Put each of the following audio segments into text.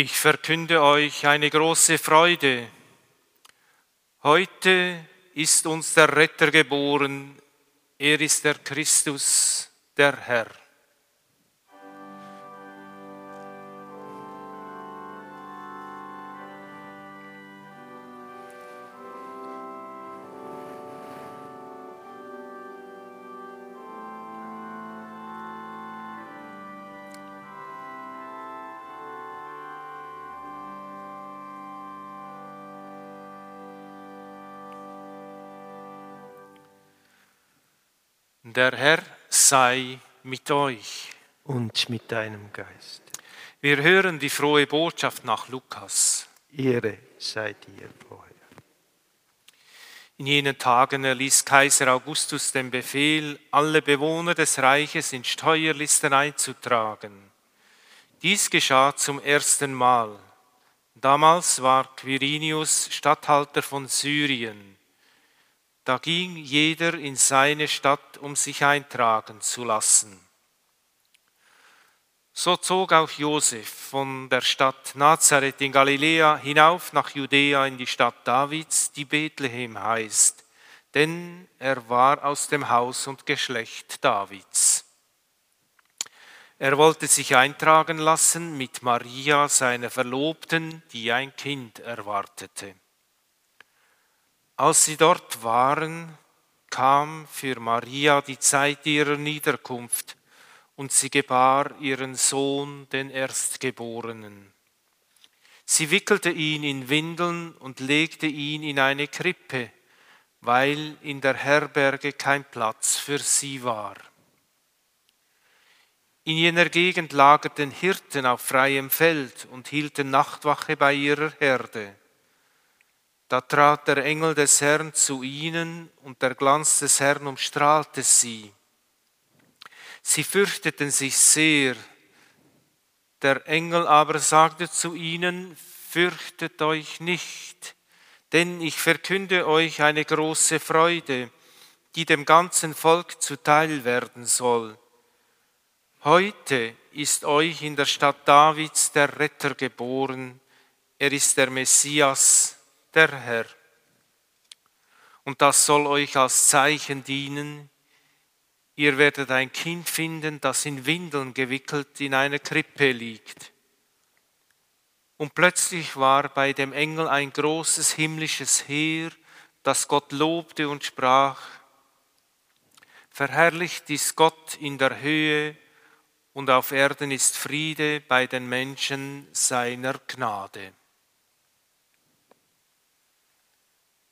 Ich verkünde euch eine große Freude. Heute ist uns der Retter geboren. Er ist der Christus, der Herr. Der Herr sei mit euch. Und mit deinem Geist. Wir hören die frohe Botschaft nach Lukas. Ehre sei dir vorher. In jenen Tagen erließ Kaiser Augustus den Befehl, alle Bewohner des Reiches in Steuerlisten einzutragen. Dies geschah zum ersten Mal. Damals war Quirinius Statthalter von Syrien. Da ging jeder in seine Stadt, um sich eintragen zu lassen. So zog auch Josef von der Stadt Nazareth in Galiläa hinauf nach Judäa in die Stadt Davids, die Bethlehem heißt, denn er war aus dem Haus und Geschlecht Davids. Er wollte sich eintragen lassen mit Maria, seiner Verlobten, die ein Kind erwartete. Als sie dort waren, kam für Maria die Zeit ihrer Niederkunft und sie gebar ihren Sohn, den Erstgeborenen. Sie wickelte ihn in Windeln und legte ihn in eine Krippe, weil in der Herberge kein Platz für sie war. In jener Gegend lagerten Hirten auf freiem Feld und hielten Nachtwache bei ihrer Herde. Da trat der Engel des Herrn zu ihnen und der Glanz des Herrn umstrahlte sie. Sie fürchteten sich sehr. Der Engel aber sagte zu ihnen, fürchtet euch nicht, denn ich verkünde euch eine große Freude, die dem ganzen Volk zuteil werden soll. Heute ist euch in der Stadt Davids der Retter geboren, er ist der Messias, der Herr. Und das soll euch als Zeichen dienen. Ihr werdet ein Kind finden, das in Windeln gewickelt in einer Krippe liegt. Und plötzlich war bei dem Engel ein großes himmlisches Heer, das Gott lobte und sprach, Verherrlicht ist Gott in der Höhe und auf Erden ist Friede bei den Menschen seiner Gnade.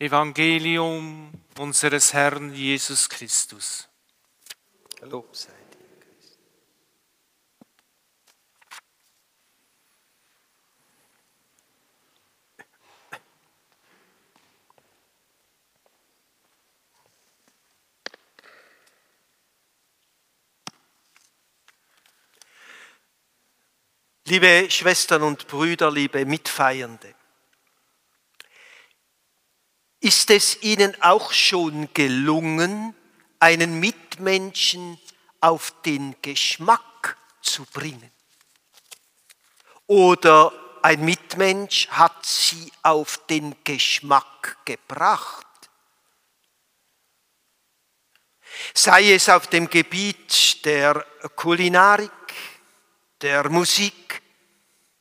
Evangelium unseres Herrn Jesus Christus. Lob sei dir, Christus. Liebe Schwestern und Brüder, liebe Mitfeiernde, ist es Ihnen auch schon gelungen, einen Mitmenschen auf den Geschmack zu bringen? Oder ein Mitmensch hat Sie auf den Geschmack gebracht? Sei es auf dem Gebiet der Kulinarik, der Musik,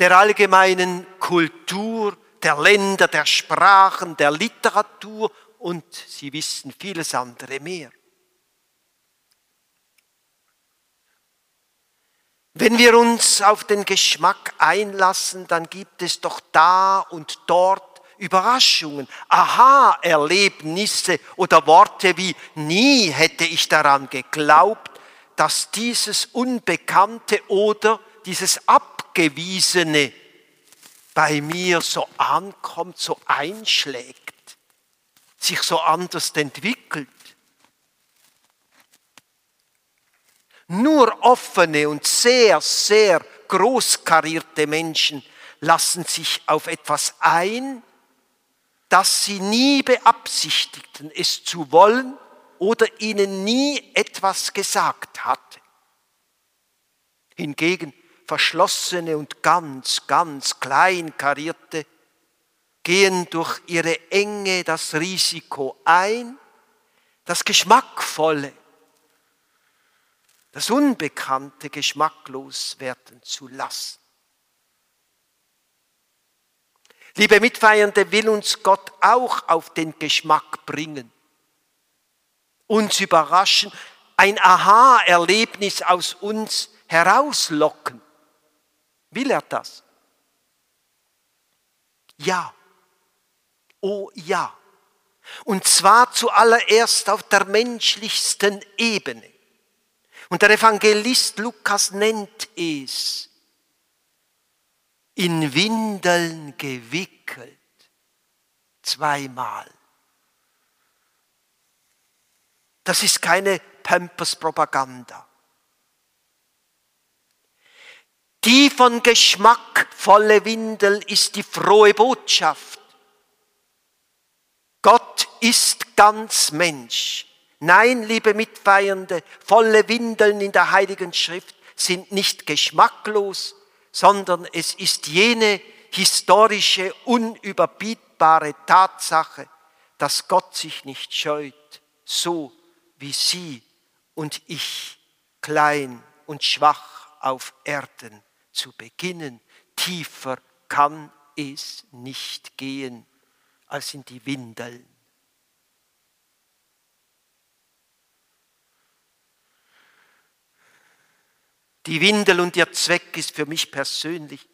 der allgemeinen Kultur, der Länder, der Sprachen, der Literatur und Sie wissen vieles andere mehr. Wenn wir uns auf den Geschmack einlassen, dann gibt es doch da und dort Überraschungen, Aha-Erlebnisse oder Worte wie nie hätte ich daran geglaubt, dass dieses Unbekannte oder dieses Abgewiesene bei mir so ankommt, so einschlägt, sich so anders entwickelt. Nur offene und sehr, sehr großkarierte Menschen lassen sich auf etwas ein, das sie nie beabsichtigten, es zu wollen oder ihnen nie etwas gesagt hatte. Hingegen verschlossene und ganz, ganz klein karierte, gehen durch ihre Enge das Risiko ein, das Geschmackvolle, das Unbekannte geschmacklos werden zu lassen. Liebe Mitfeiernde, will uns Gott auch auf den Geschmack bringen, uns überraschen, ein Aha-Erlebnis aus uns herauslocken. Will er das? Ja. Oh ja. Und zwar zuallererst auf der menschlichsten Ebene. Und der Evangelist Lukas nennt es in Windeln gewickelt. Zweimal. Das ist keine Pampers-Propaganda. Die von Geschmack volle Windel ist die frohe Botschaft. Gott ist ganz Mensch. Nein, liebe Mitfeiernde, volle Windeln in der Heiligen Schrift sind nicht geschmacklos, sondern es ist jene historische, unüberbietbare Tatsache, dass Gott sich nicht scheut, so wie Sie und ich, klein und schwach auf Erden zu beginnen. Tiefer kann es nicht gehen als in die Windeln. Die Windel und ihr Zweck ist für mich persönlich,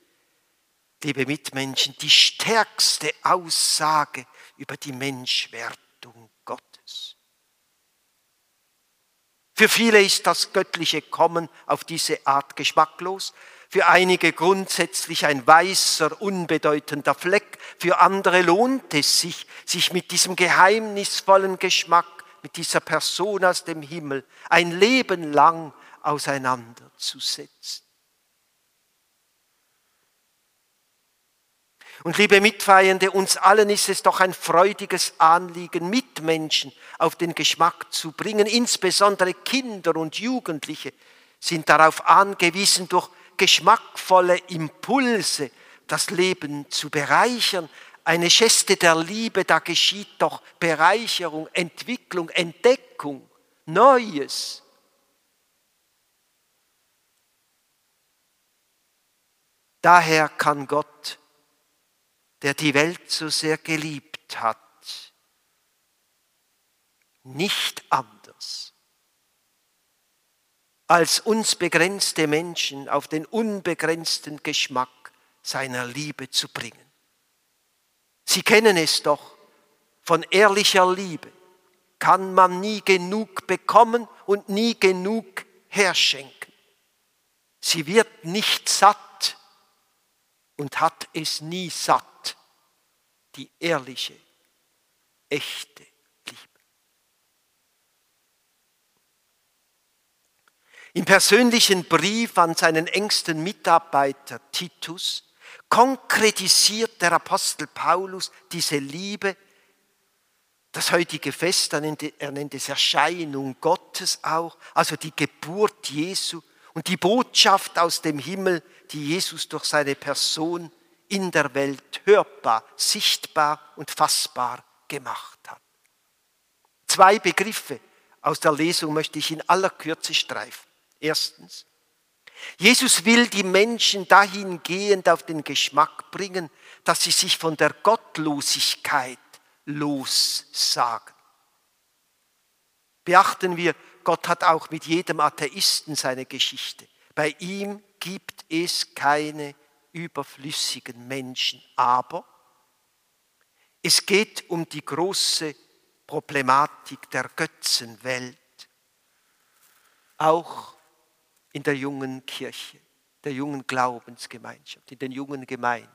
liebe Mitmenschen, die stärkste Aussage über die Menschwertung Gottes. Für viele ist das göttliche Kommen auf diese Art geschmacklos, für einige grundsätzlich ein weißer, unbedeutender Fleck, für andere lohnt es sich, sich mit diesem geheimnisvollen Geschmack, mit dieser Person aus dem Himmel ein Leben lang auseinanderzusetzen. Und liebe Mitfeiernde, uns allen ist es doch ein freudiges Anliegen, Mitmenschen auf den Geschmack zu bringen. Insbesondere Kinder und Jugendliche sind darauf angewiesen, durch geschmackvolle Impulse das Leben zu bereichern. Eine Geste der Liebe, da geschieht doch Bereicherung, Entwicklung, Entdeckung, Neues. Daher kann Gott, der die Welt so sehr geliebt hat, nicht anders als uns begrenzte Menschen auf den unbegrenzten Geschmack seiner Liebe zu bringen. Sie kennen es doch, von ehrlicher Liebe kann man nie genug bekommen und nie genug herschenken. Sie wird nicht satt und hat es nie satt, die ehrliche, echte Liebe. Im persönlichen Brief an seinen engsten Mitarbeiter Titus konkretisiert der Apostel Paulus diese Liebe, das heutige Fest, er nennt es Erscheinung Gottes auch, also die Geburt Jesu und die Botschaft aus dem Himmel, die Jesus durch seine Person in der Welt hörbar, sichtbar und fassbar gemacht hat. Zwei Begriffe aus der Lesung möchte ich in aller Kürze streifen. Erstens, Jesus will die Menschen dahingehend auf den Geschmack bringen, dass sie sich von der Gottlosigkeit lossagen. Beachten wir, Gott hat auch mit jedem Atheisten seine Geschichte. Bei ihm gibt es keine überflüssigen Menschen. Aber es geht um die große Problematik der Götzenwelt, auch in der jungen Kirche, der jungen Glaubensgemeinschaft, in den jungen Gemeinden.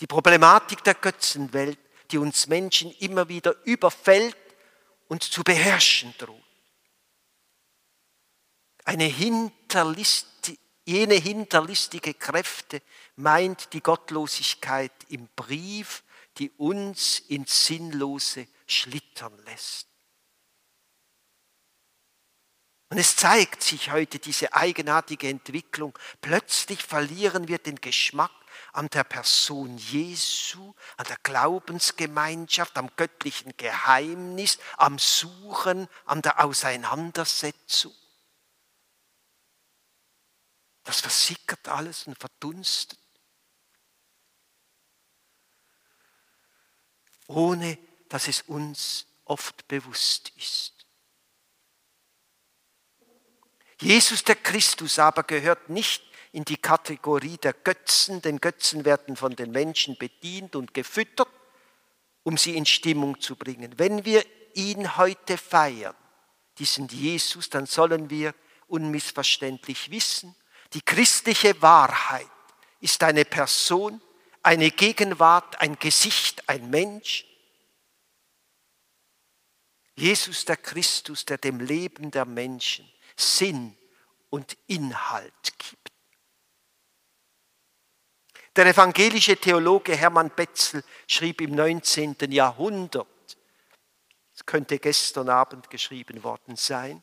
Die Problematik der Götzenwelt, die uns Menschen immer wieder überfällt und zu beherrschen droht eine hinterlistige, jene hinterlistige Kräfte meint die Gottlosigkeit im Brief, die uns ins Sinnlose schlittern lässt. Und es zeigt sich heute diese eigenartige Entwicklung. Plötzlich verlieren wir den Geschmack an der Person Jesu, an der Glaubensgemeinschaft, am göttlichen Geheimnis, am Suchen, an der Auseinandersetzung. Das versickert alles und verdunstet. Ohne dass es uns oft bewusst ist. Jesus der Christus aber gehört nicht in die Kategorie der Götzen, denn Götzen werden von den Menschen bedient und gefüttert, um sie in Stimmung zu bringen. Wenn wir ihn heute feiern, diesen Jesus, dann sollen wir unmissverständlich wissen, die christliche Wahrheit ist eine Person, eine Gegenwart, ein Gesicht, ein Mensch. Jesus der Christus, der dem Leben der Menschen Sinn und Inhalt gibt. Der evangelische Theologe Hermann Betzel schrieb im 19. Jahrhundert, es könnte gestern Abend geschrieben worden sein,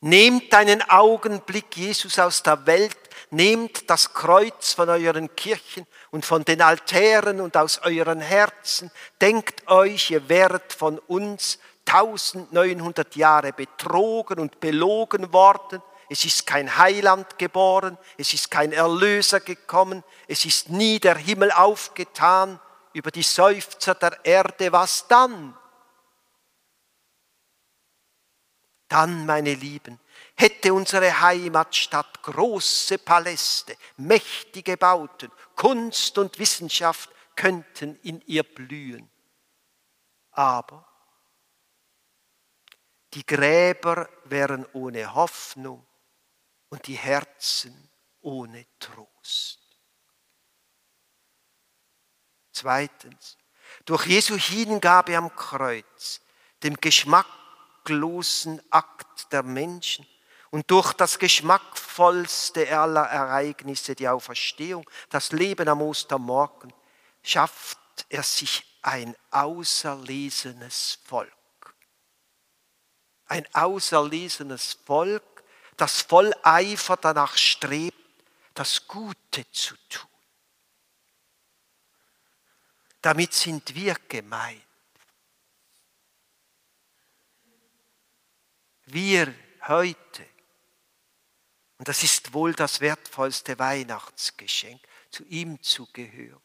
Nehmt einen Augenblick Jesus aus der Welt, nehmt das Kreuz von euren Kirchen und von den Altären und aus euren Herzen, denkt euch, ihr werdet von uns 1900 Jahre betrogen und belogen worden, es ist kein Heiland geboren, es ist kein Erlöser gekommen, es ist nie der Himmel aufgetan über die Seufzer der Erde. Was dann? Dann, meine Lieben, hätte unsere Heimatstadt große Paläste, mächtige Bauten, Kunst und Wissenschaft könnten in ihr blühen. Aber die Gräber wären ohne Hoffnung, und die Herzen ohne Trost. Zweitens, durch Jesu Hingabe am Kreuz, dem geschmacklosen Akt der Menschen und durch das geschmackvollste aller Ereignisse, die Auferstehung, das Leben am Ostermorgen, schafft er sich ein auserlesenes Volk. Ein auserlesenes Volk, das voll Eifer danach strebt, das Gute zu tun. Damit sind wir gemeint. Wir heute, und das ist wohl das wertvollste Weihnachtsgeschenk, zu ihm zu gehören.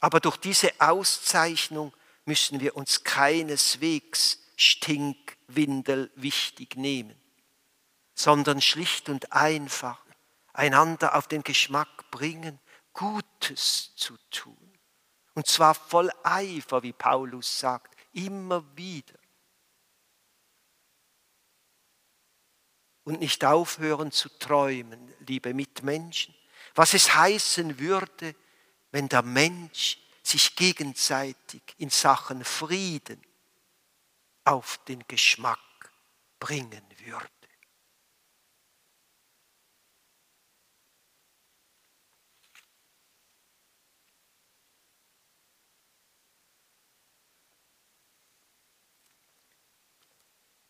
Aber durch diese Auszeichnung müssen wir uns keineswegs Stinkwindel wichtig nehmen, sondern schlicht und einfach einander auf den Geschmack bringen, Gutes zu tun. Und zwar voll Eifer, wie Paulus sagt, immer wieder. Und nicht aufhören zu träumen, liebe Mitmenschen, was es heißen würde, wenn der Mensch sich gegenseitig in Sachen Frieden auf den Geschmack bringen würde.